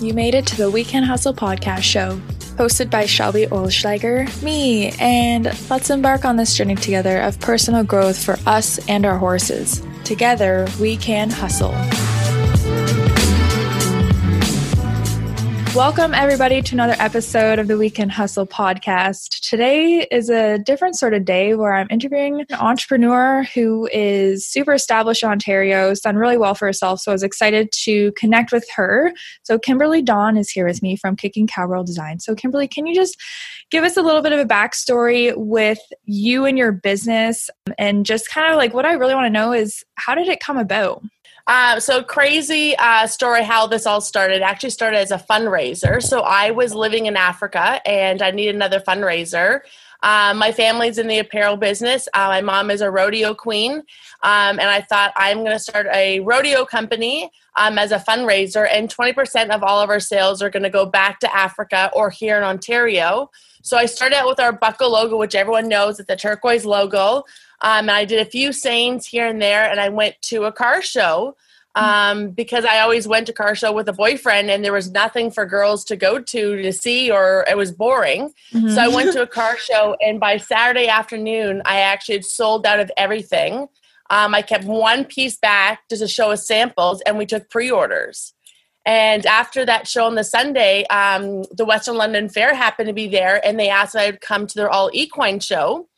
You made it to the Weekend Hustle podcast show, hosted by Shelby Olschlager, me, and let's embark on this journey together of personal growth for us and our horses. Together, we can hustle. Welcome, everybody, to another episode of the Weekend Hustle podcast. Today is a different sort of day where I'm interviewing an entrepreneur who is super established in Ontario, has done really well for herself. So I was excited to connect with her. So, Kimberly Dawn is here with me from Kicking Cowgirl Design. So, Kimberly, can you just give us a little bit of a backstory with you and your business? And just kind of like what I really want to know is how did it come about? Uh, so crazy uh, story how this all started. It actually started as a fundraiser. So I was living in Africa and I needed another fundraiser. Um, my family's in the apparel business. Uh, my mom is a rodeo queen, um, and I thought I'm going to start a rodeo company um, as a fundraiser. And 20% of all of our sales are going to go back to Africa or here in Ontario. So I started out with our buckle logo, which everyone knows is the turquoise logo. Um, and I did a few sayings here and there, and I went to a car show um, because I always went to car show with a boyfriend, and there was nothing for girls to go to to see, or it was boring. Mm-hmm. So I went to a car show, and by Saturday afternoon, I actually had sold out of everything. Um, I kept one piece back just to show us samples, and we took pre-orders. And after that show on the Sunday, um, the Western London Fair happened to be there, and they asked if I would come to their all equine show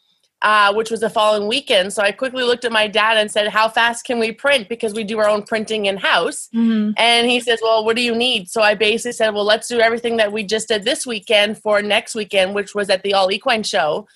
uh, which was the following weekend. So I quickly looked at my dad and said, How fast can we print? Because we do our own printing in house. Mm-hmm. And he says, Well, what do you need? So I basically said, Well, let's do everything that we just did this weekend for next weekend, which was at the All Equine Show.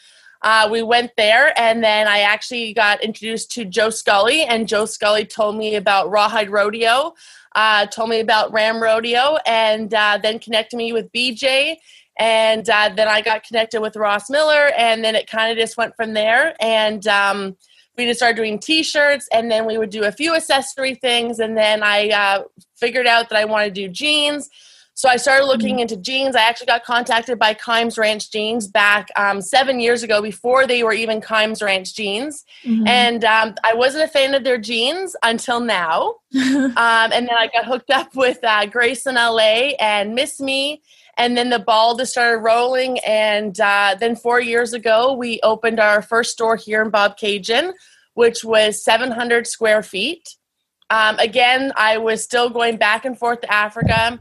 Uh, we went there, and then I actually got introduced to Joe Scully, and Joe Scully told me about Rawhide Rodeo, uh, told me about Ram Rodeo, and uh, then connected me with BJ and uh, then I got connected with Ross Miller, and then it kind of just went from there. And um, we just started doing T-shirts, and then we would do a few accessory things, and then I uh, figured out that I wanted to do jeans. So I started looking mm-hmm. into jeans. I actually got contacted by Kimes Ranch Jeans back um, seven years ago, before they were even Kimes Ranch Jeans. Mm-hmm. And um, I wasn't a fan of their jeans until now. um, and then I got hooked up with uh, Grace in LA and Miss Me and then the ball just started rolling. And uh, then four years ago, we opened our first store here in Bobcaygeon, which was 700 square feet. Um, again, I was still going back and forth to Africa.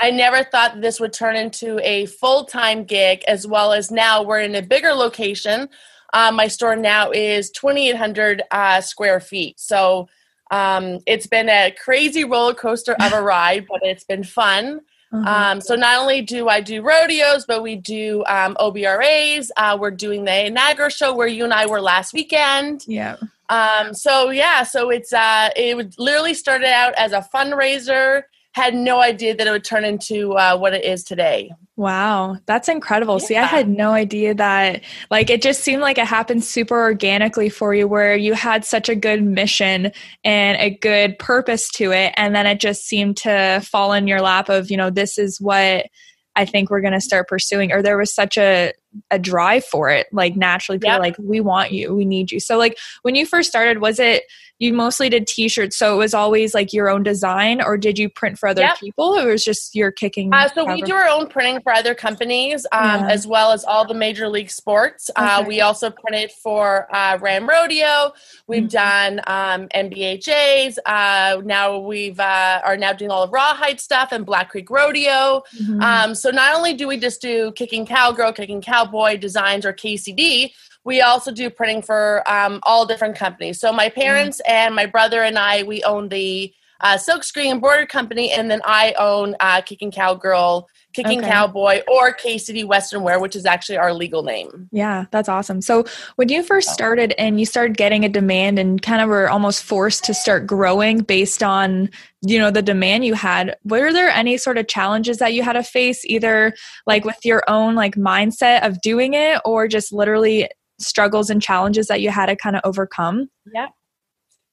I never thought this would turn into a full time gig, as well as now we're in a bigger location. Uh, my store now is 2,800 uh, square feet. So um, it's been a crazy roller coaster of a ride, but it's been fun. Mm-hmm. Um, so not only do I do rodeos, but we do um, OBRAs. Uh, we're doing the Niagara show where you and I were last weekend. Yeah. Um, so yeah, so it's uh, it literally started out as a fundraiser had no idea that it would turn into uh, what it is today. Wow, that's incredible. Yeah. See, I had no idea that, like, it just seemed like it happened super organically for you, where you had such a good mission and a good purpose to it. And then it just seemed to fall in your lap of, you know, this is what I think we're going to start pursuing. Or there was such a, a drive for it, like, naturally, people yep. like, we want you, we need you. So, like, when you first started, was it, you mostly did t-shirts so it was always like your own design or did you print for other yep. people or was just your kicking uh, so cover? we do our own printing for other companies um, yeah. as well as all the major league sports uh, okay. uh, we also printed for uh, ram rodeo we've mm-hmm. done um, nbhas uh, now we've uh, are now doing all of rawhide stuff and black creek rodeo mm-hmm. um, so not only do we just do kicking cowgirl kicking cowboy designs or kcd we also do printing for um, all different companies. So my parents mm. and my brother and I, we own the uh, Silk Screen Embroidery Company, and then I own uh, Kicking Cowgirl, Kicking okay. Cowboy, or K City Western Wear, which is actually our legal name. Yeah, that's awesome. So when you first started and you started getting a demand and kind of were almost forced to start growing based on you know the demand you had were there any sort of challenges that you had to face either like with your own like mindset of doing it or just literally struggles and challenges that you had to kind of overcome? Yeah.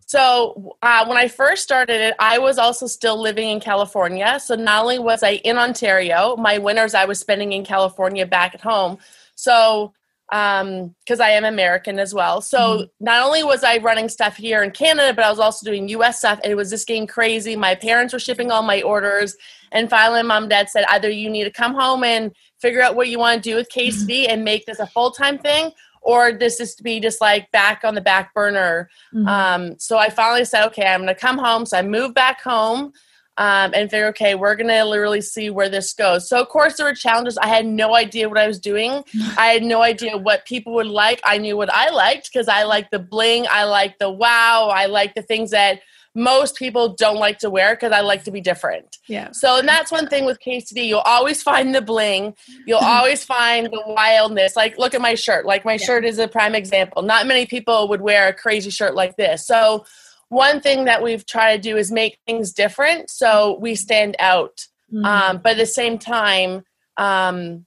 So uh, when I first started it, I was also still living in California. So not only was I in Ontario, my winters I was spending in California back at home. So because um, I am American as well. So mm-hmm. not only was I running stuff here in Canada, but I was also doing US stuff. And it was just getting crazy. My parents were shipping all my orders. And finally, mom and dad said either you need to come home and figure out what you want to do with KCD mm-hmm. and make this a full time thing, or this is to be just like back on the back burner. Mm-hmm. Um, so I finally said, okay, I'm going to come home. So I moved back home um, and figure, okay, we're going to literally see where this goes. So, of course, there were challenges. I had no idea what I was doing. I had no idea what people would like. I knew what I liked because I like the bling, I like the wow, I like the things that most people don't like to wear because I like to be different. Yeah. So, and that's one thing with KCD. You'll always find the bling. You'll always find the wildness. Like, look at my shirt. Like, my yeah. shirt is a prime example. Not many people would wear a crazy shirt like this. So, one thing that we've tried to do is make things different so we stand out. Mm-hmm. Um, but at the same time, um,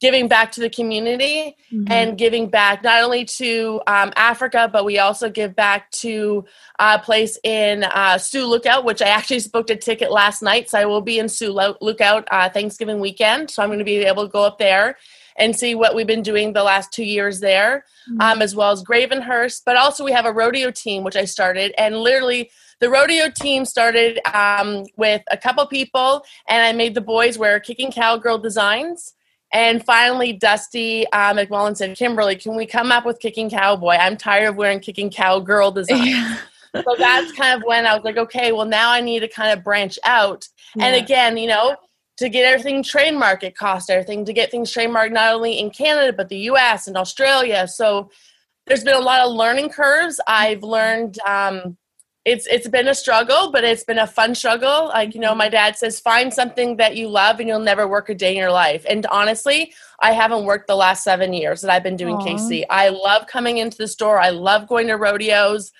giving back to the community mm-hmm. and giving back not only to um, Africa, but we also give back to a place in uh, Sioux Lookout, which I actually booked a ticket last night. So I will be in Sioux Lookout uh, Thanksgiving weekend. So I'm going to be able to go up there and see what we've been doing the last two years there, mm-hmm. um, as well as Gravenhurst. But also, we have a rodeo team, which I started, and literally, the rodeo team started um, with a couple people, and I made the boys wear kicking cowgirl designs. And finally, Dusty uh, McMullen said, Kimberly, can we come up with kicking cowboy? I'm tired of wearing kicking cowgirl designs. so that's kind of when I was like, okay, well, now I need to kind of branch out. Yeah. And again, you know, to get everything trademark, it costs everything to get things trademarked not only in Canada but the U.S. and Australia. So there's been a lot of learning curves. I've learned um, it's it's been a struggle, but it's been a fun struggle. Like you know, my dad says, find something that you love, and you'll never work a day in your life. And honestly, I haven't worked the last seven years that I've been doing Aww. KC. I love coming into the store. I love going to rodeos.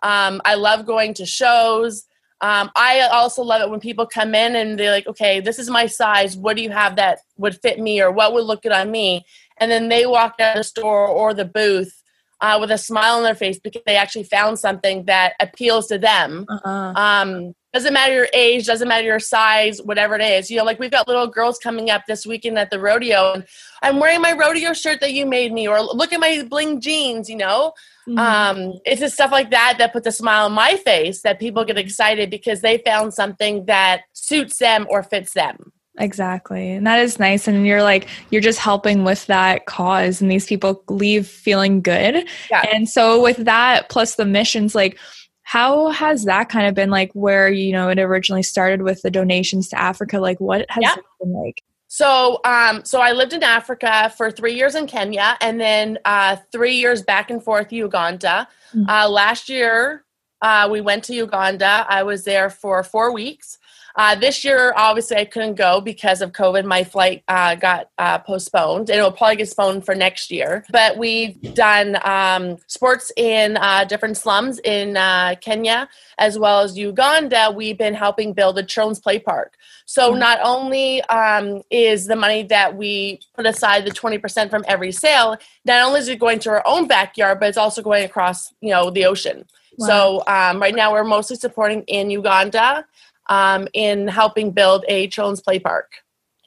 Um, I love going to shows. Um, I also love it when people come in and they're like, okay, this is my size. What do you have that would fit me or what would look good on me? And then they walk out of the store or the booth uh, with a smile on their face because they actually found something that appeals to them. Uh-huh. Um, doesn't matter your age, doesn't matter your size, whatever it is. You know, like we've got little girls coming up this weekend at the rodeo, and I'm wearing my rodeo shirt that you made me, or look at my bling jeans, you know. Mm-hmm. Um, it's just stuff like that that puts a smile on my face that people get excited because they found something that suits them or fits them. Exactly. And that is nice. And you're like, you're just helping with that cause, and these people leave feeling good. Yeah. And so, with that, plus the missions, like, how has that kind of been like where, you know, it originally started with the donations to Africa? Like, what has yeah. been like? So, um, so I lived in Africa for three years in Kenya, and then uh, three years back and forth Uganda. Mm-hmm. Uh, last year, uh, we went to Uganda. I was there for four weeks. Uh, this year, obviously, I couldn't go because of COVID. My flight uh, got uh, postponed, and it will probably get postponed for next year. But we've done um, sports in uh, different slums in uh, Kenya as well as Uganda. We've been helping build a children's play park. So mm-hmm. not only um, is the money that we put aside, the twenty percent from every sale, not only is it going to our own backyard, but it's also going across, you know, the ocean. Wow. So um, right now we're mostly supporting in Uganda um, in helping build a children's play park.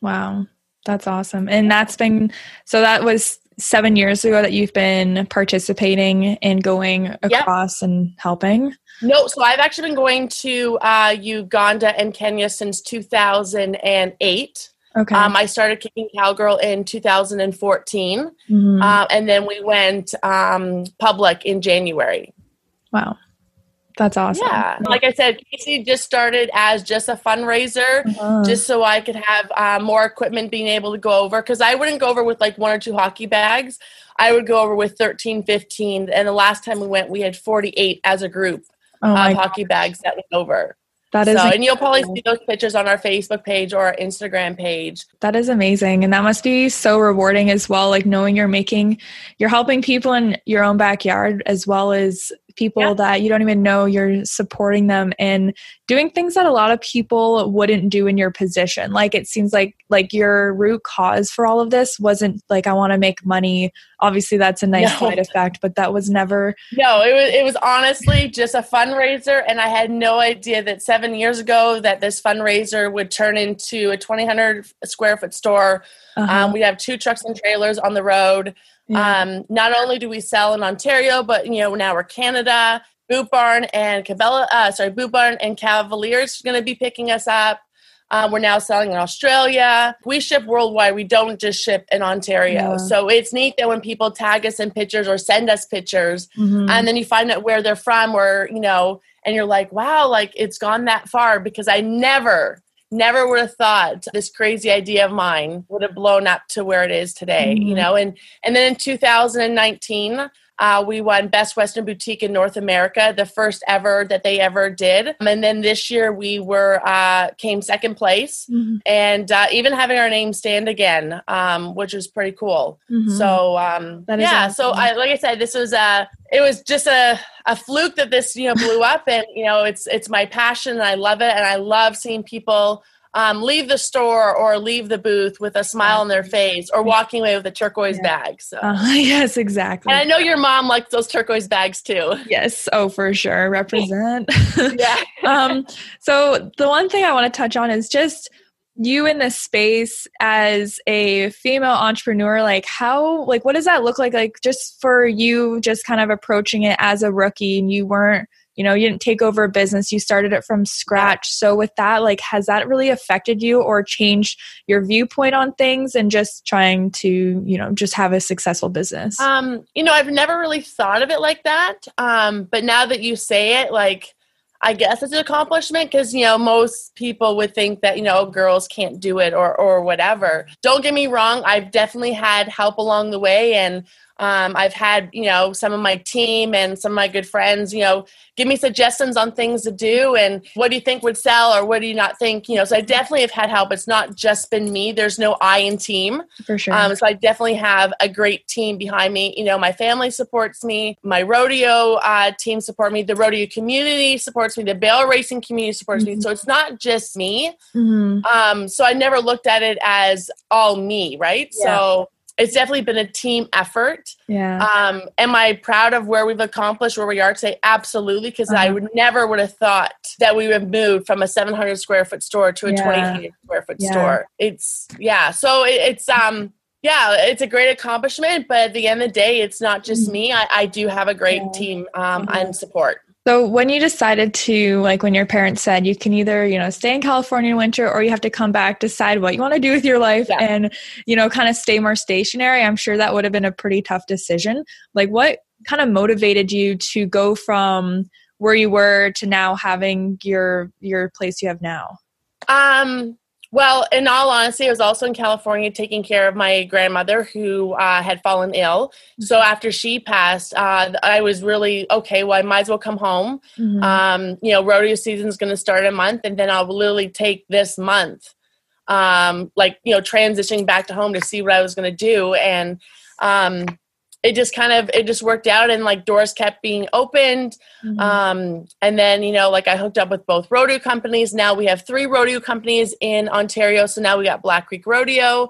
Wow, that's awesome. And that's been so that was seven years ago that you've been participating and going across yep. and helping. No, so I've actually been going to uh, Uganda and Kenya since 2008. Okay. Um, I started kicking cowgirl in 2014, mm-hmm. uh, and then we went um, public in January. Wow. That's awesome. Yeah. Like I said, KC just started as just a fundraiser, uh-huh. just so I could have uh, more equipment being able to go over. Because I wouldn't go over with like one or two hockey bags. I would go over with 13, 15. And the last time we went, we had 48 as a group oh of hockey bags that went over. That is, so, and you'll probably see those pictures on our Facebook page or our Instagram page. That is amazing, and that must be so rewarding as well. Like knowing you're making, you're helping people in your own backyard as well as people yeah. that you don't even know you're supporting them and doing things that a lot of people wouldn't do in your position like it seems like like your root cause for all of this wasn't like i want to make money obviously that's a nice no. side effect but that was never no it was it was honestly just a fundraiser and i had no idea that seven years ago that this fundraiser would turn into a 2000 square foot store uh-huh. um, we have two trucks and trailers on the road Yeah. Um, not only do we sell in Ontario, but you know now we're Canada. Boot Barn and Cavella, uh, sorry, Boot Barn and Cavender's going to be picking us up. Um, we're now selling in Australia. We ship worldwide. We don't just ship in Ontario. Yeah. So it's neat that when people tag us in pictures or send us pictures, mm-hmm. and then you find out where they're from, or you know, and you're like, wow, like it's gone that far because I never, never would have thought this crazy idea of mine would have blown up to where it is today. Mm-hmm. You know, and and then in 2019. Uh, we won Best Western Boutique in North America, the first ever that they ever did. And then this year we were uh, came second place, mm-hmm. and uh, even having our name stand again, um, which was pretty cool. Mm-hmm. So um, yeah, awesome. so I, like I said, this was a it was just a, a fluke that this you know blew up, and you know it's it's my passion, and I love it, and I love seeing people um, leave the store or leave the booth with a smile on their face or walking away with a turquoise yeah. bag. So uh, yes, exactly. And I know your mom likes those turquoise bags too. Yes. Oh, for sure. Represent. yeah. um, so the one thing I want to touch on is just you in this space as a female entrepreneur like how like what does that look like like just for you just kind of approaching it as a rookie and you weren't you know you didn't take over a business you started it from scratch. So with that like has that really affected you or changed your viewpoint on things and just trying to you know just have a successful business? Um you know i've never really thought of it like that. Um but now that you say it like I guess it's an accomplishment because you know most people would think that you know girls can't do it or or whatever. Don't get me wrong, I've definitely had help along the way, and um, I've had, you know, some of my team and some of my good friends, you know, give me suggestions on things to do and what do you think would sell or what do you not think, you know. So I definitely have had help. It's not just been me. There's no I in team. For sure. Um, so I definitely have a great team behind me. You know, my family supports me. My rodeo uh, team support me. The rodeo community supports me. The barrel racing community supports mm-hmm. me. So it's not just me. Mm-hmm. Um, so I never looked at it as all me, right? Yeah. So it's definitely been a team effort. Yeah. Um, am I proud of where we've accomplished, where we are today? Absolutely, because uh-huh. I would never would have thought that we would move from a 700 square foot store to a yeah. 20 square foot yeah. store. It's yeah. So it, it's um yeah, it's a great accomplishment, but at the end of the day, it's not just mm-hmm. me. I, I do have a great yeah. team um, mm-hmm. and support. So when you decided to like when your parents said you can either, you know, stay in California in winter or you have to come back, decide what you want to do with your life yeah. and, you know, kind of stay more stationary, I'm sure that would have been a pretty tough decision. Like what kind of motivated you to go from where you were to now having your your place you have now? Um well, in all honesty, I was also in California taking care of my grandmother who uh, had fallen ill. So mm-hmm. after she passed, uh, I was really okay. Well, I might as well come home. Mm-hmm. Um, you know, rodeo season is going to start a month, and then I'll literally take this month, um, like you know, transitioning back to home to see what I was going to do. And um, it just kind of it just worked out and like doors kept being opened. Mm-hmm. um, and then you know like i hooked up with both rodeo companies. Now we have three rodeo companies in ontario. So now we got black creek rodeo.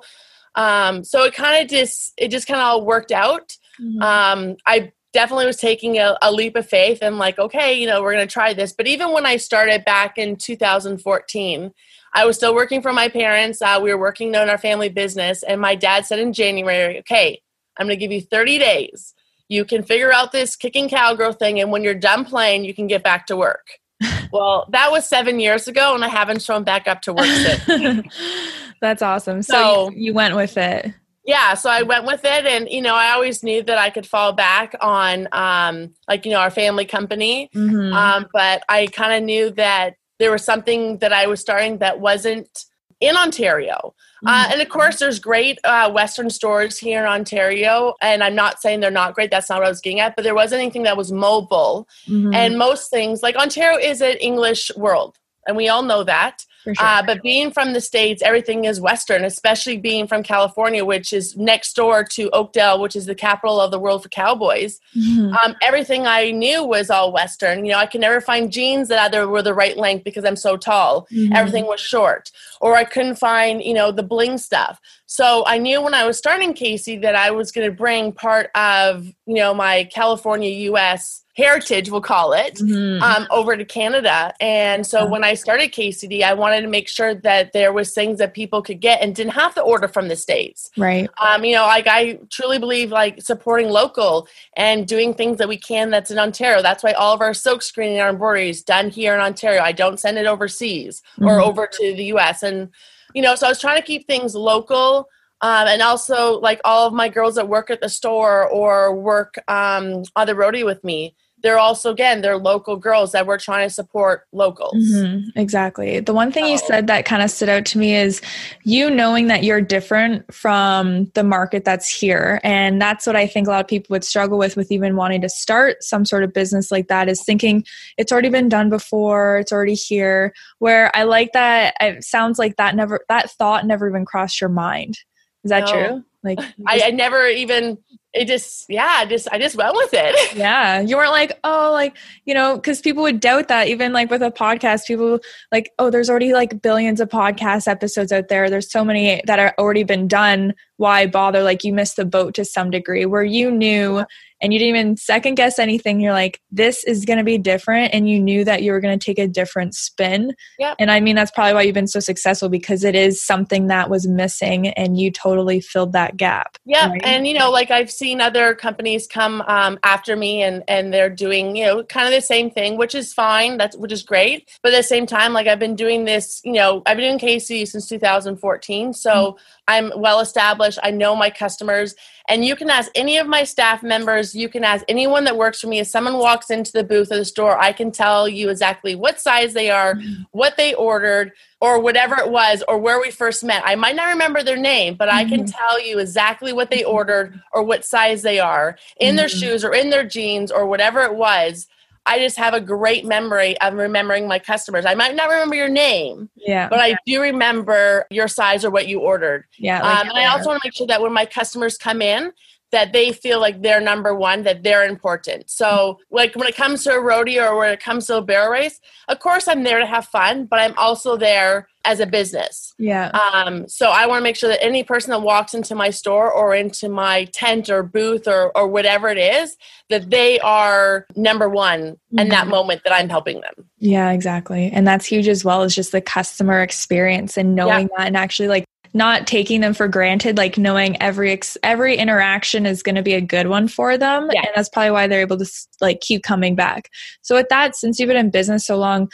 Um, so it kind of just it just kind of all worked out. Mm-hmm. um, i definitely was taking a, a, leap of faith and like okay you know we're going to try this. But even when i started back in 2014 i was still working for my parents. Uh, we were working on our family business. And my dad said in january okay I'm going to give you 30 days. You can figure out this kicking cowgirl thing, and when you're done playing, you can get back to work. well, that was seven years ago, and I haven't shown back up to work since. That's awesome. So, so you, you went with it. Yeah, so I went with it, and you know, I always knew that I could fall back on, um, like you know, our family company. Mm-hmm. Um, but I kind of knew that there was something that I was starting that wasn't in Ontario. Uh, mm-hmm. and of course, there's great uh, Western stores here in Ontario. And I'm not saying they're not great. That's not what I was getting at. But there wasn't anything that was mobile. Mm-hmm. And most things, like Ontario is an English world. And we all know that. Sure. Uh, but being from the States, everything is Western, especially being from California, which is next door to Oakdale, which is the capital of the world for cowboys. Mm-hmm. Um, everything I knew was all Western. You know, I could never find jeans that either were the right length because I'm so tall. Mm-hmm. Everything was short. Or I couldn't find, you know, the bling stuff. So I knew when I was starting KC that I was going to bring part of, you know, my California, US heritage, we'll call it, mm-hmm. um, over to Canada. And so when I started KCD, I wanted to make sure that there was things that people could get and didn't have to order from the states. Right. Um, you know, like I truly believe like supporting local and doing things that we can that's in Ontario. That's why all of our silk screening, our embroidery is done here in Ontario. I don't send it overseas mm-hmm. or over to the U.S. And you know, so I was trying to keep things local um, and also, like all of my girls that work at the store or work um, on the roadie with me, they're also again they're local girls that we're trying to support locals. Mm-hmm, exactly. The one thing you said that kind of stood out to me is you knowing that you're different from the market that's here. And that's what i think a lot of people would struggle with with even wanting to start some sort of business like that is thinking it's already been done before it's already here. Where i like that it sounds like that never that thought never even crossed your mind. Is that no. true? Like I, I, never even it just yeah, just I just went with it. Yeah. You weren't like, oh, like, you know, because people would doubt that even like with a podcast, people like, oh, there's already like billions of podcast episodes out there. There's so many that are already been done. Why bother? Like you missed the boat to some degree where you knew and you didn't even second guess anything. You're like, this is going to be different. And you knew that you were going to take a different spin. Yep. And I mean, that's probably why you've been so successful because it is something that was missing and you totally filled that gap. Yeah. Right? And, you know, like I've seen other companies come um, after me and, and they're doing, you know, kind of the same thing, which is fine. That's, which is great. But at the same time, like I've been doing this, you know, I've been doing KC since 2014. So mm-hmm. I'm well established. I know my customers and you can ask any of my staff members, you can ask anyone that works for me. If someone walks into the booth of the store, I can tell you exactly what size they are, mm-hmm. what they ordered, or whatever it was, or where we first met. I might not remember their name, but I can mm-hmm. tell you exactly what they ordered or what size they are in their mm-hmm. shoes or in their jeans or whatever it was. I just have a great memory of remembering my customers. I might not remember your name, yeah, but I do remember your size or what you ordered. Yeah, like, um, and I also want to make sure that when my customers come in, that they feel like they're number one, that they're important. So, like when it comes to a rodeo or when it comes to a barrel race, of course I'm there to have fun, but I'm also there as a business. Yeah. Um, so I want to make sure that any person that walks into my store or into my tent or booth or or whatever it is, that they are number one mm-hmm. in that mm-hmm. moment that I'm helping them. Yeah, exactly. And that's huge as well as just the customer experience and knowing yeah. that and actually like not taking them for granted like knowing every ex- every interaction is going to be a good one for them yeah. and that's probably why they're able to like keep coming back. So with that since you've been in business so long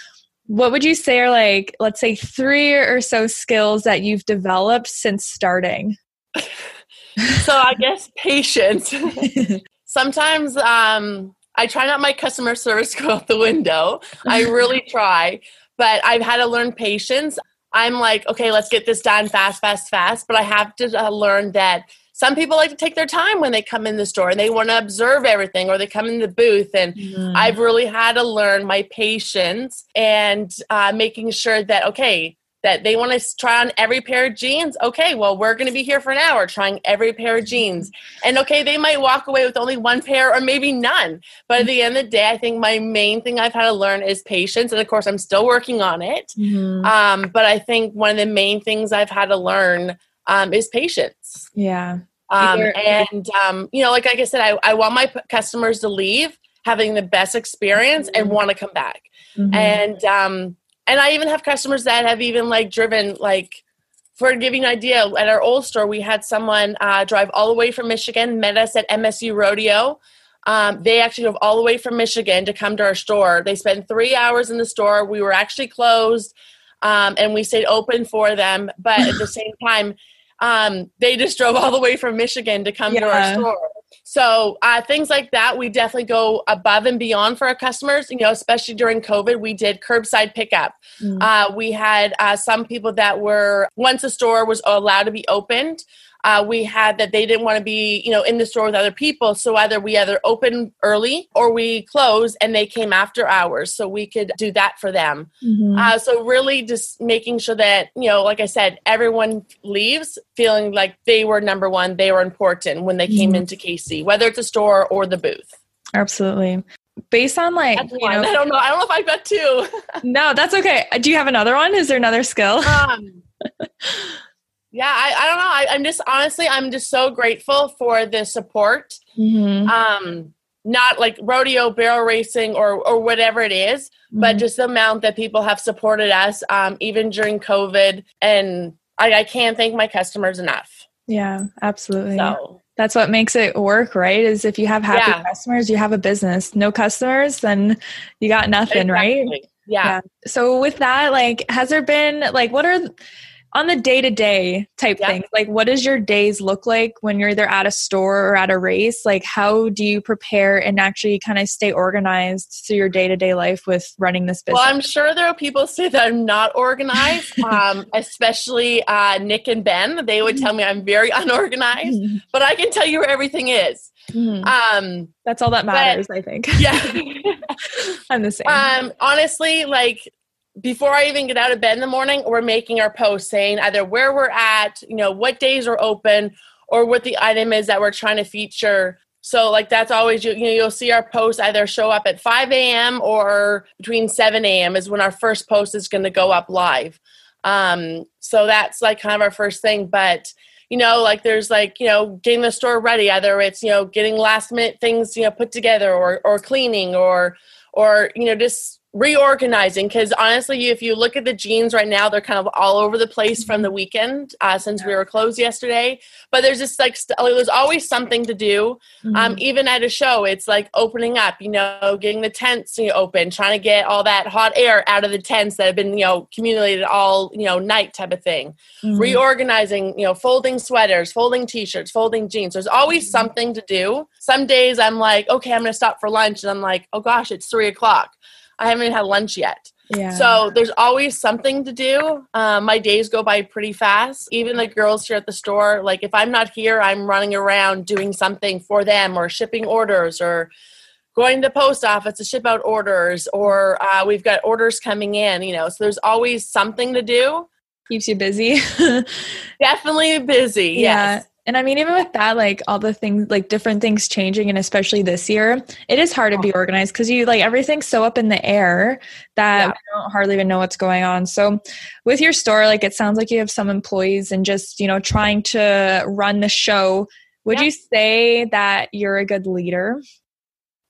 what would you say are like let's say three or so skills that you've developed since starting? So i guess patience. Sometimes um i try not my customer service go out the window. I really try but i've had to learn patience I'm like, okay, let's get this done fast, fast, fast. But I have to uh, learn that some people like to take their time when they come in the store and they want to observe everything or they come in the booth. And mm. I've really had to learn my patience and uh, making sure that, okay, that they want to try on every pair of jeans. Okay, well, we're going to be here for an hour trying every pair of jeans. And okay, they might walk away with only one pair or maybe none. But at the end of the day, I think my main thing I've had to learn is patience. And of course, I'm still working on it. Mm-hmm. Um, but I think one of the main things I've had to learn um, is patience. Yeah. Um, and, um, you know, like, like I said, I, I want my customers to leave having the best experience mm-hmm. and want to come back. Mm-hmm. And, um, and I even have customers that have even like driven like for giving an idea at our old store we had someone uh, drive all the way from Michigan met us at MSU Rodeo. Um, they actually drove all the way from Michigan to come to our store. They spent three hours in the store. We were actually closed, um, and we stayed open for them. But at the same time, um, they just drove all the way from Michigan to come yeah. to our store. So uh, things like that, we definitely go above and beyond for our customers. You know, especially during COVID, we did curbside pickup. Mm. Uh, we had uh, some people that were once the store was allowed to be opened uh, we had that they didn't want to be you know in the store with other people so either we either open early or we close and they came after hours so we could do that for them mm-hmm. uh, so really just making sure that you know like i said everyone leaves feeling like they were number one they were important when they came mm-hmm. into kc whether it's a store or the booth absolutely based on like you know, I don't know. I don't know if I've got two. no, that's okay. Do you have another one? Is there another skill? Um, yeah I, I don't know I, am just honestly i'm just so grateful for the support mm-hmm. um not like rodeo, barrel racing, or or whatever it is, mm-hmm. but just the amount that people have supported us, um, even during COVID, and I, I can't thank my customers enough. Yeah, absolutely. So that's what makes it work, right? Is if you have happy yeah. customers, you have a business. No customers, then you got nothing, exactly. right? Yeah. yeah. So with that, like, has there been like what are on the day to day type yeah. things, like what does your days look like when you're either at a store or at a race? Like, how do you prepare and actually kind of stay organized through your day to day life with running this business? Well, I'm sure there are people say that I'm not organized, um, especially uh, Nick and Ben. They would tell me I'm very unorganized, but I can tell you where everything is. Mm-hmm. Um, That's all that matters, but, I think. Yeah. I'm the same. Um, honestly, like before I even get out of bed in the morning, we're making our post saying either where we're at, you know, what days are open, or what the item is that we're trying to feature. So, like, that's always, you, you know, you'll see our posts either show up at 5 a.m. or between 7 a.m. is when our first post is going to go up live. Um, so, that's like kind of our first thing. But, you know, like there's like, you know, getting the store ready, either it's, you know, getting last minute things, you know, put together or, or cleaning or, or, you know, just reorganizing because honestly if you look at the jeans right now they're kind of all over the place from the weekend uh, since yeah. we were closed yesterday but there's just like st- there's always something to do um, mm-hmm. um, even at a show it's like opening up you know getting the tents you know, open trying to get all that hot air out of the tents that have been you know accumulated all you know night type of thing mm-hmm. reorganizing you know folding sweaters folding t-shirts folding jeans there's always mm-hmm. something to do some days i'm like okay i'm gonna stop for lunch and i'm like oh gosh it's three o'clock I haven't had lunch yet. Yeah. So there's always something to do. Um, my days go by pretty fast. Even the girls here at the store, like if I'm not here, I'm running around doing something for them or shipping orders or going to the post office to ship out orders or uh, we've got orders coming in, you know. So there's always something to do. Keeps you busy. Definitely busy. Yeah. Yes. And I mean, even with that, like all the things, like different things changing, and especially this year, it is hard to be organized because you like everything's so up in the air that yeah. we don't hardly even know what's going on. So, with your store, like it sounds like you have some employees and just, you know, trying to run the show. Would yeah. you say that you're a good leader?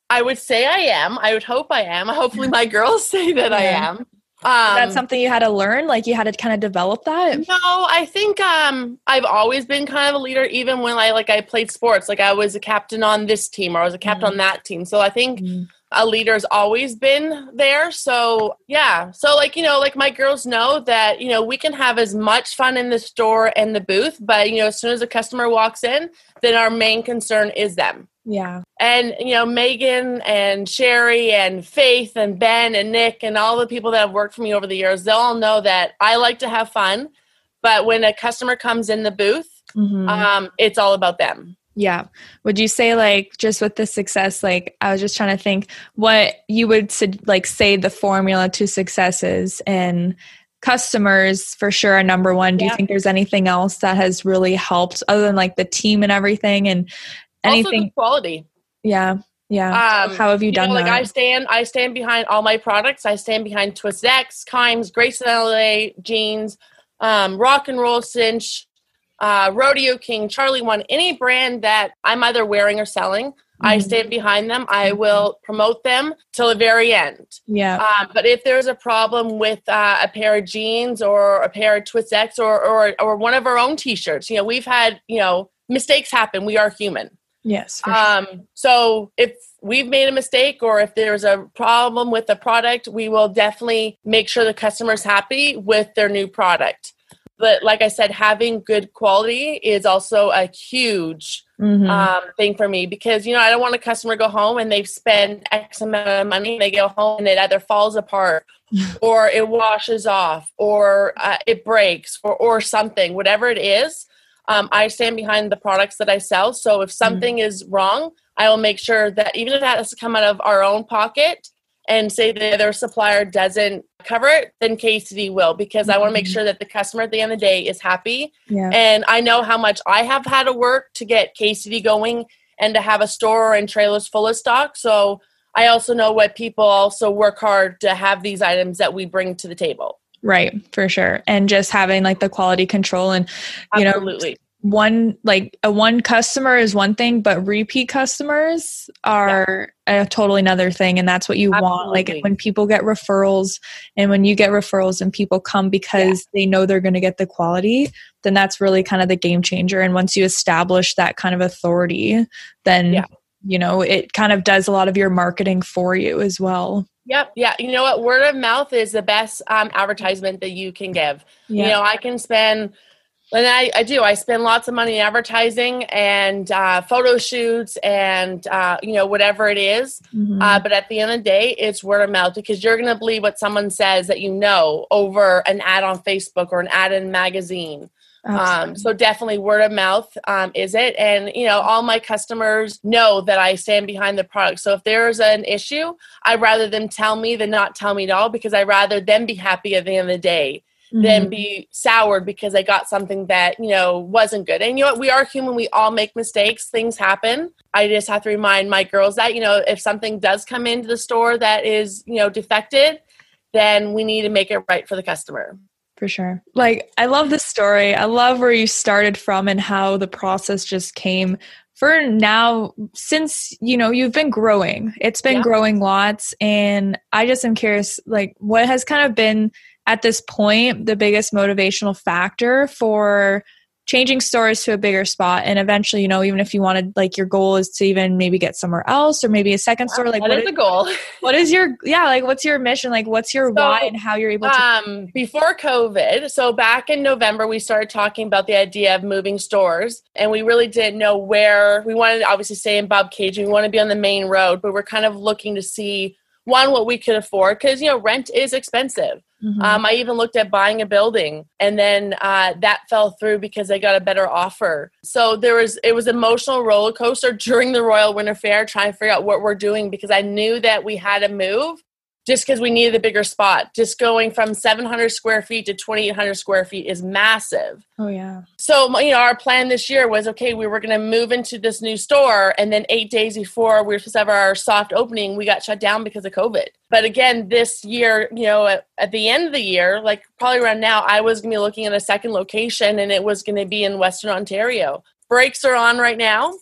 I would say I am. I would hope I am. Hopefully, my girls say that yeah. I am. Um, That's something you had to learn, like you had to kind of develop that. No, I think um, I've always been kind of a leader, even when I like I played sports. Like I was a captain on this team, or I was a captain mm on that team. So I think mm a leader's always been there. So yeah, so like you know, like my girls know that you know we can have as much fun in the store and the booth, but you know, as soon as a customer walks in, then our main concern is them. Yeah. And, you know, Megan and Sherry and Faith and Ben and Nick and all the people that have worked for me over the years, they'll all know that I like to have fun. But when a customer comes in the booth, mm-hmm. um, it's all about them. Yeah. Would you say like just with the success, like I was just trying to think what you would like say the formula to success is and customers for sure are number one. Do yeah. you think there's anything else that has really helped other than like the team and everything and anything also quality. Yeah. Yeah. Um, How have you, you done know, Like I stand, I stand behind all my products. I stand behind Twisted X, Kimes, Grace in LA, Jeans, um, Rock and Roll Cinch, uh, Rodeo King, Charlie One, any brand that I'm either wearing or selling. Mm-hmm. I stand behind them. I mm-hmm. will promote them till the very end. Yeah. Um, but if there's a problem with uh, a pair of jeans or a pair of Twisted X or, or or one of our own T-shirts, you know, we've had you know mistakes happen. We are human. Yes. Um. So if we've made a mistake or if there's a problem with the product, we will definitely make sure the customer's happy with their new product. But like I said, having good quality is also a huge mm-hmm. um, thing for me because you know I don't want a customer to go home and they've spent X amount of money and they go home and it either falls apart or it washes off or uh, it breaks or or something, whatever it is um, I stand behind the products that I sell. So if mm. something mm. is wrong, I will make sure that even if that has to come out of our own pocket and say that their supplier doesn't cover it, then KCD will because mm-hmm. I want to make sure that the customer at the end of the day is happy. Yeah. And I know how much I have had to work to get KCD going and to have a store and trailers full of stock. So I also know what people also work hard to have these items that we bring to the table. Right, for sure. And just having like the quality control and you Absolutely. know one like a one customer is one thing but repeat customers are yeah. a totally another thing and that's what you Absolutely. want like when people get referrals and when you get referrals and people come because yeah. they know they're going to get the quality then that's really kind of the game changer and once you establish that kind of authority then yeah. you know it kind of does a lot of your marketing for you as well Yep. Yeah. You know what? Word of mouth is the best um, advertisement that you can give. Yeah. You know, I can spend and I, I do. I spend lots of money in advertising and uh, photo shoots and uh, you know whatever it is. Mm-hmm. Uh, but at the end of the day, it's word of mouth because you're going to believe what someone says that you know over an ad on Facebook or an ad in a magazine. Um, so definitely word of mouth um, is it, and you know all my customers know that I stand behind the product. So if there's an issue, I'd rather them tell me than not tell me at all because I'd rather them be happy at the end of the day mm-hmm. than be soured because I got something that, you know, wasn't good. And you know what? We are human. We all make mistakes. Things happen. I just have to remind my girls that, you know, if something does come into the store that is, you know, defected, then we need to make it right for the customer. For sure. Like, I love this story. I love where you started from and how the process just came for now since you know you've been growing it's been yeah. growing lots and i just am curious like what has kind of been at this point the biggest motivational factor for changing stores to a bigger spot. And eventually you know even if you wanted like your goal is to even maybe get somewhere else or maybe a second store like what is the goal. what is your yeah like what's your mission? Like what's your so, why and how you're able to um before covid so back in november we started talking about the idea of moving stores. And we really didn't know where we wanted to obviously stay in Bobcaygeon. We want to be on the main road but we're kind of looking to see one what we could afford because you know rent is expensive Mm-hmm. Um, I even looked at buying a building, and then uh, that fell through because I got a better offer. So there was it was emotional roller coaster during the Royal Winter Fair, trying to figure out what we're doing because I knew that we had to move, just because we needed a bigger spot. Just going from 700 square feet to 2,800 square feet is massive. Oh, yeah. So, you know, our plan this year was okay, we were going to move into this new store. And then eight days before we were supposed to have our soft opening, we got shut down because of COVID. But again, this year, you know, at, at the end of the year, like probably around now, I was going to be looking at a second location and it was going to be in Western Ontario. Brakes are on right now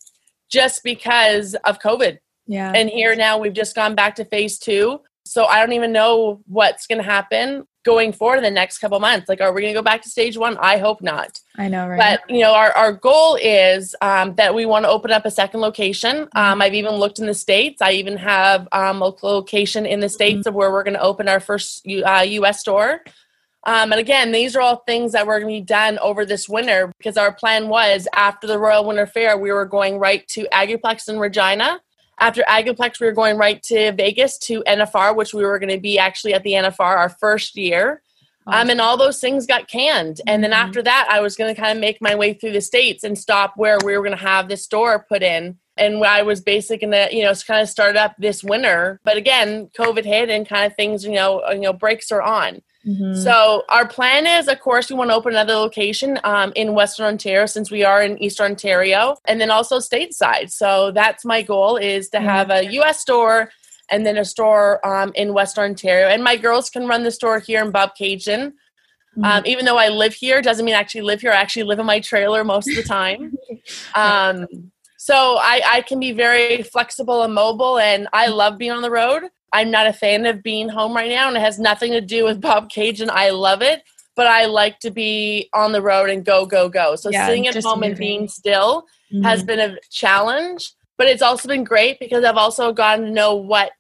just because of COVID. Yeah. And here now we've just gone back to phase two. So I don't even know what's going to happen going forward in the next couple months. Like, are we going to go back to stage one? I hope not. I know, right? But you know, our our goal is um, that we want to open up a second location. Mm-hmm. Um, I've even looked in the states. I even have um, a location in the states mm-hmm. of where we're going to open our first uh, U.S. store. Um, and again, these are all things that were going to be done over this winter because our plan was after the Royal Winter Fair, we were going right to Agribition in Regina after Agribition, we were going right to Vegas to NFR, which we were going to be actually at the NFR our first year. Um, and all those things got canned. And then mm-hmm. after that, I was going to kind of make my way through the states and stop where we were going to have this store put in. And I was basically going to, you know, kind of start up this winter. But again, COVID hit and kind of things, you know, you know, breaks are on. Mm-hmm. So our plan is, of course, we want to open another location um, in Western Ontario since we are in Eastern Ontario, and then also stateside. So that's my goal is to have a U.S. store and then a store um, in Western Ontario. And my girls can run the store here in Bobcaygeon. Mm-hmm. Um, even though I live here, doesn't mean I actually live here. I actually live in my trailer most of the time. um, so I, I can be very flexible and mobile, and I love being on the road. I'm not a fan of being home right now, and it has nothing to do with Bobcaygeon, and I love it, but I like to be on the road and go, go, go. So yeah, sitting at home moving. and being still mm-hmm. has been a challenge, but it's also been great because I've also gotten to know what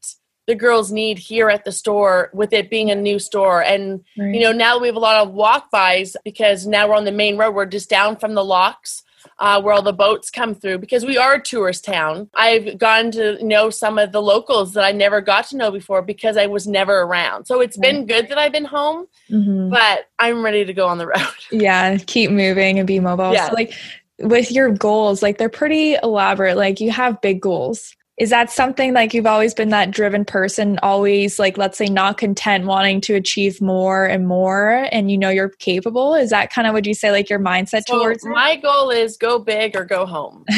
the girls need here at the store with it being a new store and right. you know now we have a lot of walk bys because now we're on the main road we're just down from the locks uh, where all the boats come through because we are a tourist town. I've gotten to know some of the locals that I never got to know before because I was never around. So it's been good that I've been home, mm-hmm. but I'm ready to go on the road. Yeah, keep moving and be mobile. Yeah. So like with your goals, like they're pretty elaborate. Like you have big goals is that something like you've always been that driven person always like let's say not content wanting to achieve more and more and you know you're capable? Is that kind of would you say like your mindset so towards my it? goal is go big or go home.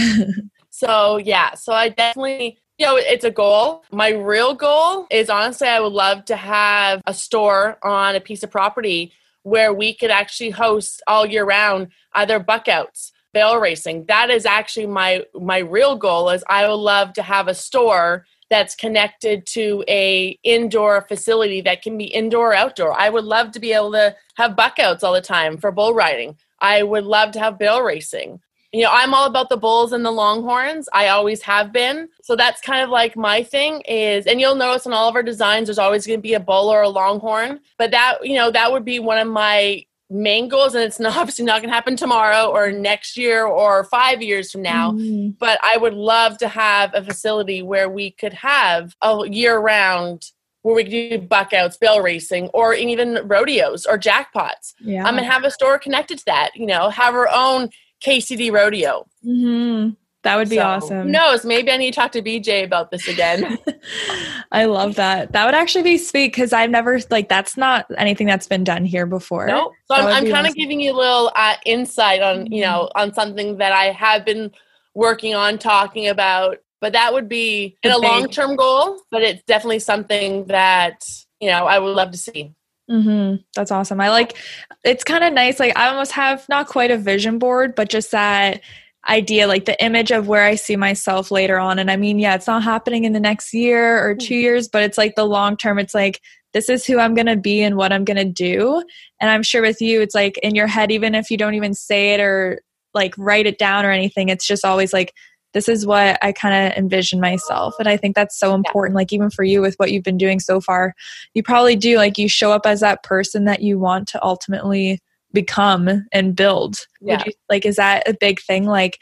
So yeah so i definitely you know it's a goal. My real goal is honestly i would love to have a store on a piece of property where we could actually host all year round either buckouts barrel racing. That is actually my my real goal is I would love to have a store that's connected to a indoor facility that can be indoor or outdoor. I would love to be able to have buckouts all the time for bull riding. I would love to have barrel racing. You know, I'm all about the bulls and the longhorns. I always have been. So that's kind of like my thing is and you'll notice in all of our designs there's always going to be a bull or a longhorn, but that, you know, that would be one of my main goals and it's not obviously not going to happen tomorrow or next year or 5 years from now mm-hmm. but I would love to have a facility where we could have a year round where we could do buckouts, barrel racing, or even rodeos or jackpots. Yeah. Um, and have a store connected to that. You know, have our own KCD rodeo. Mm-hmm. That would be so, awesome. Who knows? Maybe I need to talk to BJ about this again. I love that. That would actually be sweet because I've never like that's not anything that's been done here before. No, nope. so I'm, I'm kind awesome. of giving you a little uh, insight on you know mm-hmm. on something that I have been working on talking about. But that would be in a long term goal. But it's definitely something that you know I would love to see. Mm-hmm. That's awesome. I like. It's kind of nice. Like I almost have not quite a vision board, but just that idea, like the image of where I see myself later on. And I mean, yeah, it's not happening in the next year or two mm-hmm. years, but it's like the long term. It's like, this is who I'm going to be and what I'm going to do. And I'm sure with you, it's like in your head, even if you don't even say it or like write it down or anything, it's just always like, this is what I kind of envision myself. And I think that's so important. Like, even for you with what you've been doing so far, you probably do, like, you show up as that person that you want to ultimately become and build. Yeah. You, like is that a big thing? Like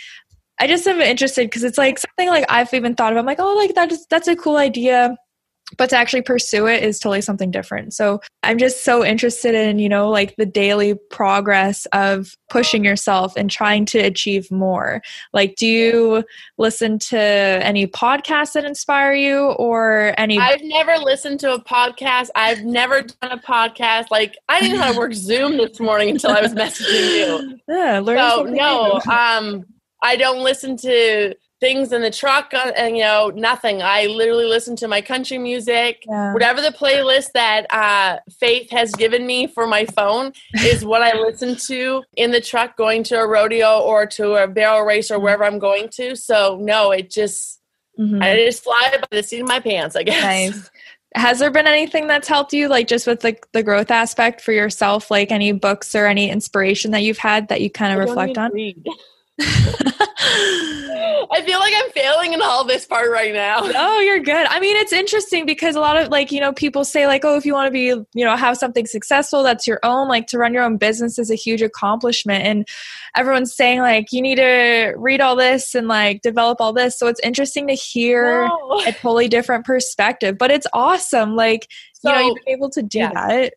i just am interested because it's like something like i've even thought of i'm like oh like that is that's a cool idea but to actually pursue it is totally something different. So i'm just so interested in you know like the daily progress of pushing yourself and trying to achieve more. Like do you listen to any podcasts that inspire you or any i've never listened to a podcast. I've never done a podcast. Like i didn't know how to work zoom this morning until i was messaging you. Yeah learn so no um I don't listen to things in the truck uh, and you know nothing. I literally listen to my country music. Yeah. whatever the playlist that uh, faith has given me for my phone is what i listen to in the truck going to a rodeo or to a barrel race or wherever i'm going to. So no it just mm-hmm. i just fly by the seat of my pants i guess. Nice. has there been anything that's helped you like just with the, the growth aspect for yourself? Like any books or any inspiration that you've had that you kind of reflect on I feel like I'm failing in all this part right now. Oh, you're good. I mean, it's interesting because a lot of like, you know, people say like, oh, if you want to be, you know, have something successful that's your own, like to run your own business is a huge accomplishment. And everyone's saying like, you need to read all this and like develop all this. So it's interesting to hear a totally different perspective, but it's awesome. Like, so, you know, you've been able to do yeah. that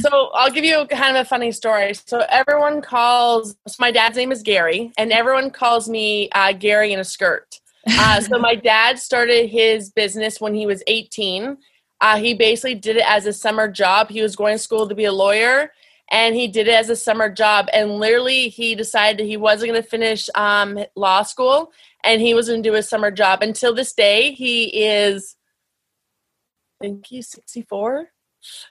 so I'll give you kind of a funny story. So everyone calls. So my dad's name is Gary, and everyone calls me uh, Gary in a skirt. Uh, so my dad started his business when he was 18. Uh, he basically did it as a summer job. He was going to school to be a lawyer, and he did it as a summer job. And literally, he decided that he wasn't going to finish um, law school, and he was going to do a summer job. Until this day, he is. I think he's 64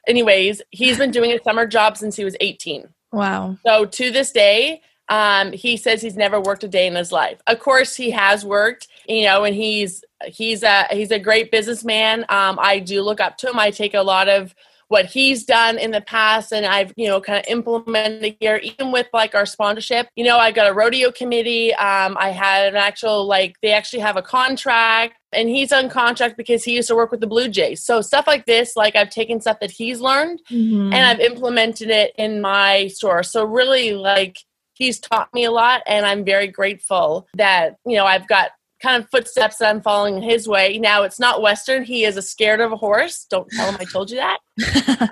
anyways, he's been doing a summer job since he was 18. Wow. So to this day, um, he says he's never worked a day in his life. Of course, he has worked, you know, and he's he's a he's a great businessman. Um, I do look up to him. I take a lot of what he's done in the past and I've, you know, kind of implemented here, even with like our sponsorship. You know, I got a rodeo committee. Um, I had an actual, like, they actually have a contract and he's on contract because he used to work with the Blue Jays. So stuff like this, like I've taken stuff that he's learned mm-hmm. and I've implemented it in my store. So really, like, he's taught me a lot and i'm very grateful that you know i've got kind of footsteps that I'm following his way. Now it's not Western. He is a scared of a horse. Don't tell him I told you that.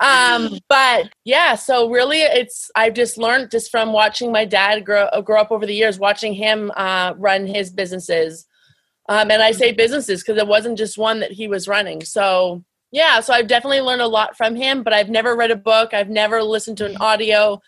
um, but yeah, so really it's, I've just learned just from watching my dad grow, grow up over the years, watching him uh, run his businesses. Um, and I say businesses because it wasn't just one that he was running. So yeah, so I've definitely learned a lot from him, but I've never read a book. I've never listened to an audio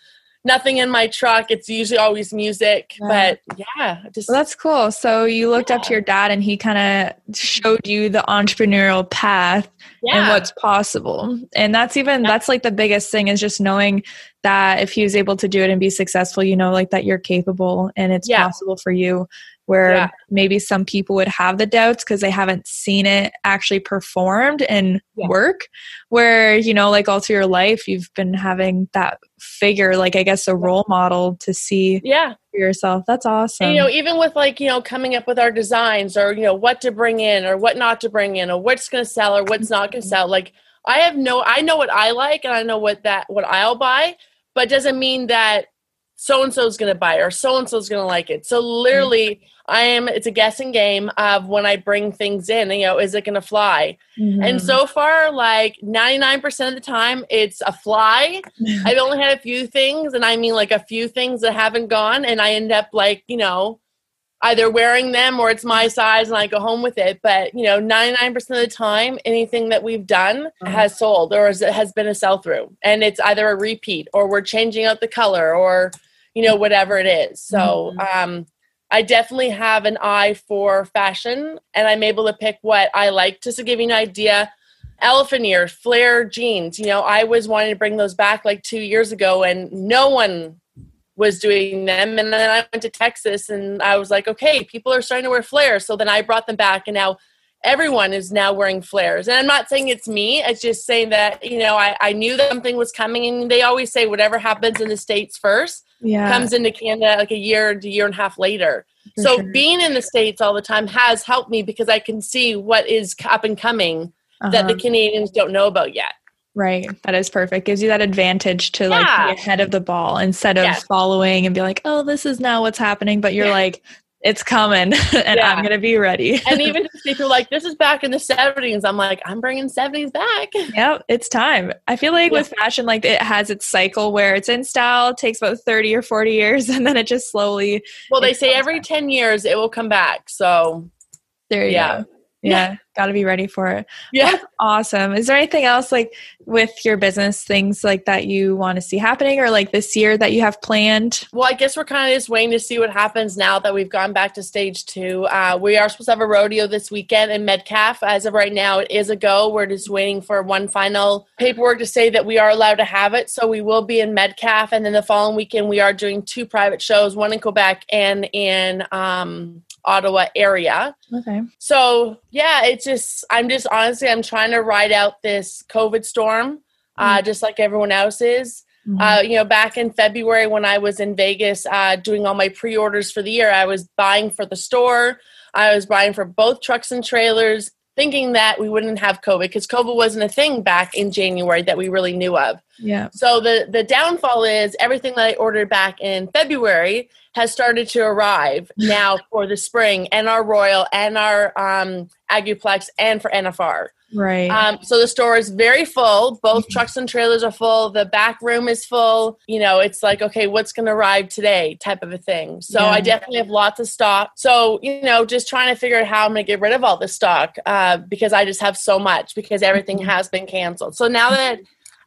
nothing in my truck. It's usually always music. Yeah. But yeah, just well, that's cool. So you looked yeah. up to your dad and he kind of showed you the entrepreneurial path yeah. and what's possible. And that's even that's like the biggest thing is just knowing that if he was able to do it and be successful, you know, like that you're capable and it's possible for you where yeah. maybe some people would have the doubts because they haven't seen it actually performed and yeah. work where you know like all through your life you've been having that figure like i guess a role model to see yeah. for yourself. That's awesome and, you know even with like you know coming up with our designs or you know what to bring in or what not to bring in or what's going to sell or what's not going to mm-hmm. sell like i have no i know what i like and i know what that what i'll buy but doesn't mean that so and so is going to buy or so and so is going to like it. So literally, I am. It's a guessing game of when I bring things in. You know, is it going to fly? Mm-hmm. And so far, like ninety nine percent of the time, it's a fly. I've only had a few things, and I mean like a few things that haven't gone, and I end up like you know either wearing them or it's my size and I go home with it. But you know, 99% of the time, anything that we've done uh-huh. has sold or has been a sell through. And it's either a repeat or we're changing out the color or you know, whatever it is. So, mm-hmm. um, I definitely have an eye for fashion and I'm able to pick what I like. Just to give you an idea, elephant ear, flare jeans, you know, I was wanting to bring those back like two years ago and no one was doing them. And then I went to Texas and I was like, okay, people are starting to wear flares. So then I brought them back and now everyone is now wearing flares. And I'm not saying it's me, it's just saying that, you know, I, I knew that something was coming and they always say whatever happens in the States first yeah. comes into Canada like a year to a year and a half later. For so sure. being in the States all the time has helped me because I can see what is up and coming uh-huh. that the uh-huh. Canadians don't know about yet. Right. That is perfect. Gives you that advantage to yeah. like be ahead of the ball instead of yes. following and be like, oh, this is now what's happening. But you're yeah. like, it's coming and yeah. I'm going to be ready. and even if people like, this is back in the 70s, I'm like, I'm bringing 70s back. Yep, it's time. I feel like yeah. with fashion, like it has its cycle where it's in style, takes about 30 or 40 years, and then it just slowly. Well, they say every back. 10 years it will come back. So there you yeah. go yeah, got to be ready for it. Yeah. That's awesome. Is there anything else like with your business, things like that you want to see happening or like this year that you have planned? Well, I guess we're kind of just waiting to see what happens now that we've gone back to stage two. Uh, we are supposed to have a rodeo this weekend in Metcalfe. As of right now, it is a go. We're just waiting for one final paperwork to say that we are allowed to have it. So we will be in Metcalfe. And then the following weekend, we are doing two private shows, one in Quebec and in um, Ottawa area. Okay. So yeah, it's just I'm just honestly I'm trying to ride out this COVID storm, uh, mm-hmm. just like everyone else is. Mm-hmm. Uh, you know, back in February when I was in Vegas uh, doing all my pre-orders for the year, I was buying for the store. I was buying for both trucks and trailers, thinking that we wouldn't have COVID because COVID wasn't a thing back in January that we really knew of. Yeah. So the the downfall is everything that I ordered back in February has started to arrive now for the spring and our Royal and our um, Aguplex and for NFR. Right. Um, so the store is very full. Both mm-hmm. trucks and trailers are full. The back room is full. You know, it's like, okay, what's going to arrive today type of a thing. So yeah. I definitely have lots of stock. So, you know, just trying to figure out how I'm going to get rid of all the stock uh, because I just have so much because everything mm-hmm. has been canceled. So now that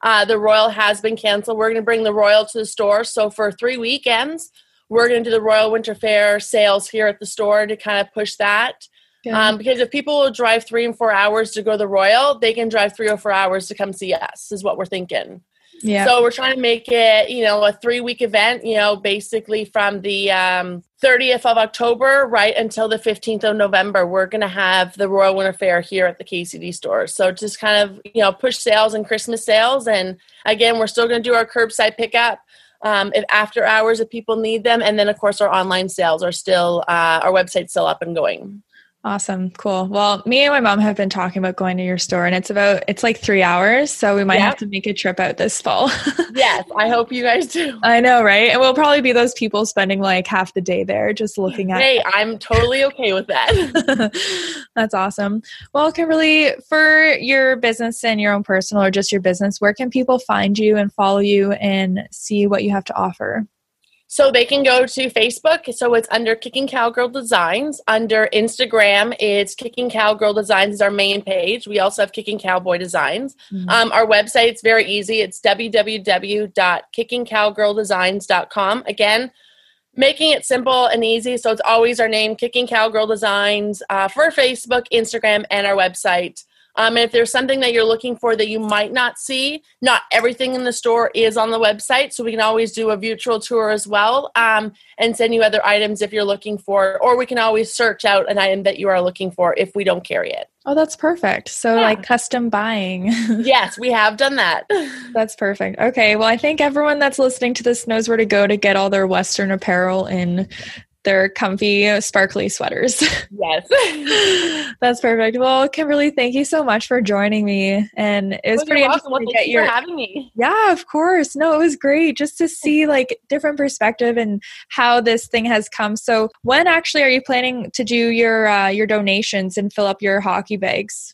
uh, the Royal has been canceled, we're going to bring the Royal to the store. So for three weekends, we're going to do the Royal Winter Fair sales here at the store to kind of push that. Um, because if people will drive three and four hours to go to the Royal, they can drive three or four hours to come see us, is what we're thinking. Yeah. So we're trying to make it, you know, a three week event, you know, basically from the um, 30th of October right until the 15th of November. We're going to have the Royal Winter Fair here at the KCD store. So just kind of, you know, push sales and Christmas sales. And again, we're still going to do our curbside pickup um, if after hours if people need them and then of course our online sales are still uh, our website's still up and going Awesome. Cool. Well, me and my mom have been talking about going to your store and it's about it's like 3 hours, so we might have to make a trip out this fall. yes, I hope you guys do. I know, right? And we'll probably be those people spending like half the day there just looking at Hey, I'm totally okay with that. That's awesome. Well, Kimberly, for your business and your own personal or just your business, where can people find you and follow you and see what you have to offer? So they can go to Facebook. So it's under Kicking Cowgirl Designs. Under Instagram, it's Kicking Cowgirl Designs is our main page. We also have Kicking Cowboy Designs. Mm-hmm. Um, our website, it's very easy. It's www.kickingcowgirldesigns.com. Again, making it simple and easy. So it's always our name, Kicking Cowgirl Designs, uh, for Facebook, Instagram, and our website. Um, and if there's something that you're looking for that you might not see, not everything in the store is on the website. So we can always do a virtual tour as well um, and send you other items if you're looking for, or we can always search out an item that you are looking for if we don't carry it. Oh, that's perfect. So, yeah. like custom buying. yes, we have done that. that's perfect. Okay. Well, I think everyone that's listening to this knows where to go to get all their Western apparel in their comfy, sparkly sweaters. Yes. That's perfect. Well, Kimberly, thank you so much for joining me. And it was well, pretty interesting well, to get your having me. Yeah, of course. No, it was great just to see like different perspective and how this thing has come. So when actually are you planning to do your uh, your donations and fill up your hockey bags?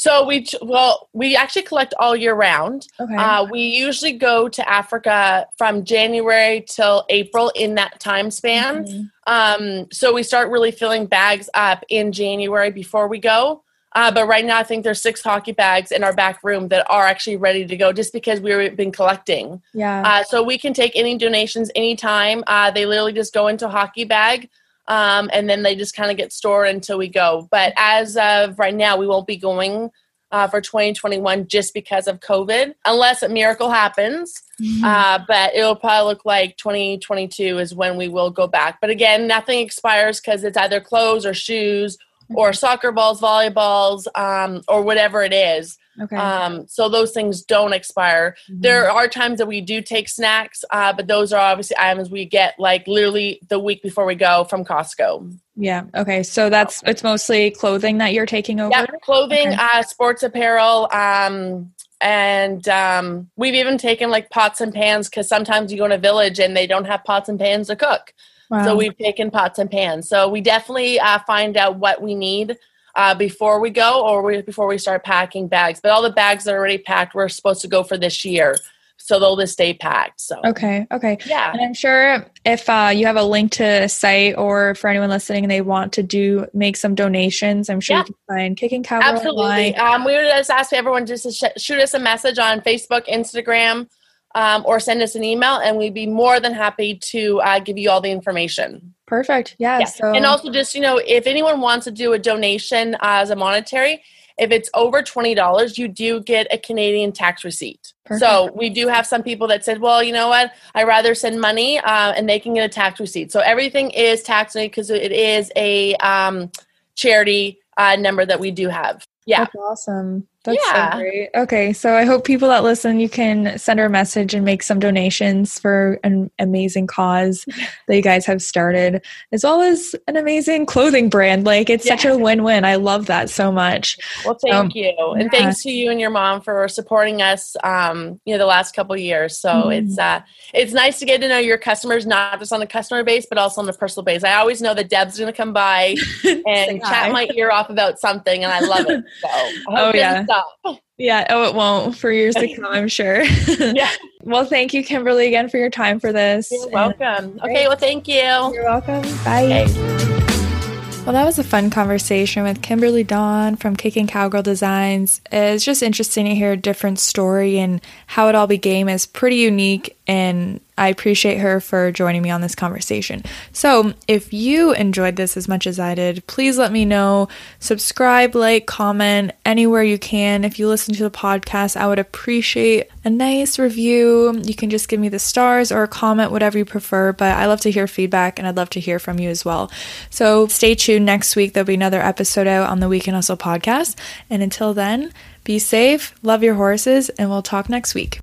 So we well we actually collect all year round. Okay. Uh, we usually go to Africa from January till April in that time span. Mm-hmm. Um, so we start really filling bags up in January before we go. Uh, but right now, I think there's six hockey bags in our back room that are actually ready to go, just because we've been collecting. Yeah. Uh, so we can take any donations anytime. Uh, they literally just go into a hockey bag um, and then they just kind of get stored until we go. But as of right now, we won't be going uh, for 2021 just because of COVID, unless a miracle happens. Mm-hmm. Uh, but it'll probably look like 2022 is when we will go back. But again, nothing expires because it's either clothes or shoes or soccer balls, volleyballs, um, or whatever it is. Okay. Um, so those things don't expire. Mm-hmm. There are times that we do take snacks, uh, but those are obviously items we get like literally the week before we go from Costco. Yeah. Okay. So that's it's mostly clothing that you're taking over. Yeah, clothing, okay. uh, sports apparel, um, and um, we've even taken like pots and pans because sometimes you go in a village and they don't have pots and pans to cook. Wow. So we've taken pots and pans. So we definitely uh, find out what we need uh, before we go or we, before we start packing bags. But all the bags that are already packed, we're supposed to go for this year. So they'll just stay packed. So okay, okay, yeah. And I'm sure if uh, you have a link to a site or for anyone listening and they want to do make some donations, I'm sure yeah. you can find Kicking Cow. Absolutely. Um, we would just ask everyone just to sh- shoot us a message on Facebook, Instagram um, or send us an email, and we'd be more than happy to uh, give you all the information. Perfect. Yeah. yeah. So. And also, just you know, if anyone wants to do a donation uh, as a monetary, if it's over twenty dollars, you do get a Canadian tax receipt. Perfect. So we do have some people that said, "Well, you know what? I rather send money, uh, and they can get a tax receipt." So everything is tax because it is a um, charity uh, number that we do have. Yeah, That's awesome. That's yeah. so great. Okay, so I hope people that listen, you can send her a message and make some donations for an amazing cause that you guys have started, as well as an amazing clothing brand. Like it's yeah. such a win-win. I love that so much. Well, thank um, you, and yeah. thanks to you and your mom for supporting us. Um, you know, the last couple years. So mm-hmm. it's uh, it's nice to get to know your customers, not just on the customer base, but also on the personal base. I always know that Deb's going to come by and chat my ear off about something, and I love it. So, oh yeah stop. Yeah, oh, it won't for years to come, I'm sure. yeah. well, thank you, Kimberly, again for your time for this. You're welcome. Okay, well, thank you. You're welcome. Bye. Okay. Well, that was a fun conversation with Kimberly Dawn from Kicking Cowgirl Designs. It's just interesting to hear a different story and how it all became is pretty unique and I appreciate her for joining me on this conversation. So, if you enjoyed this as much as I did, please let me know. Subscribe, like, comment anywhere you can. If you listen to the podcast, I would appreciate a nice review. You can just give me the stars or a comment, whatever you prefer. But I love to hear feedback and I'd love to hear from you as well. So, stay tuned. Next week, there'll be another episode out on the Weekend Hustle podcast. And until then, be safe, love your horses, and we'll talk next week.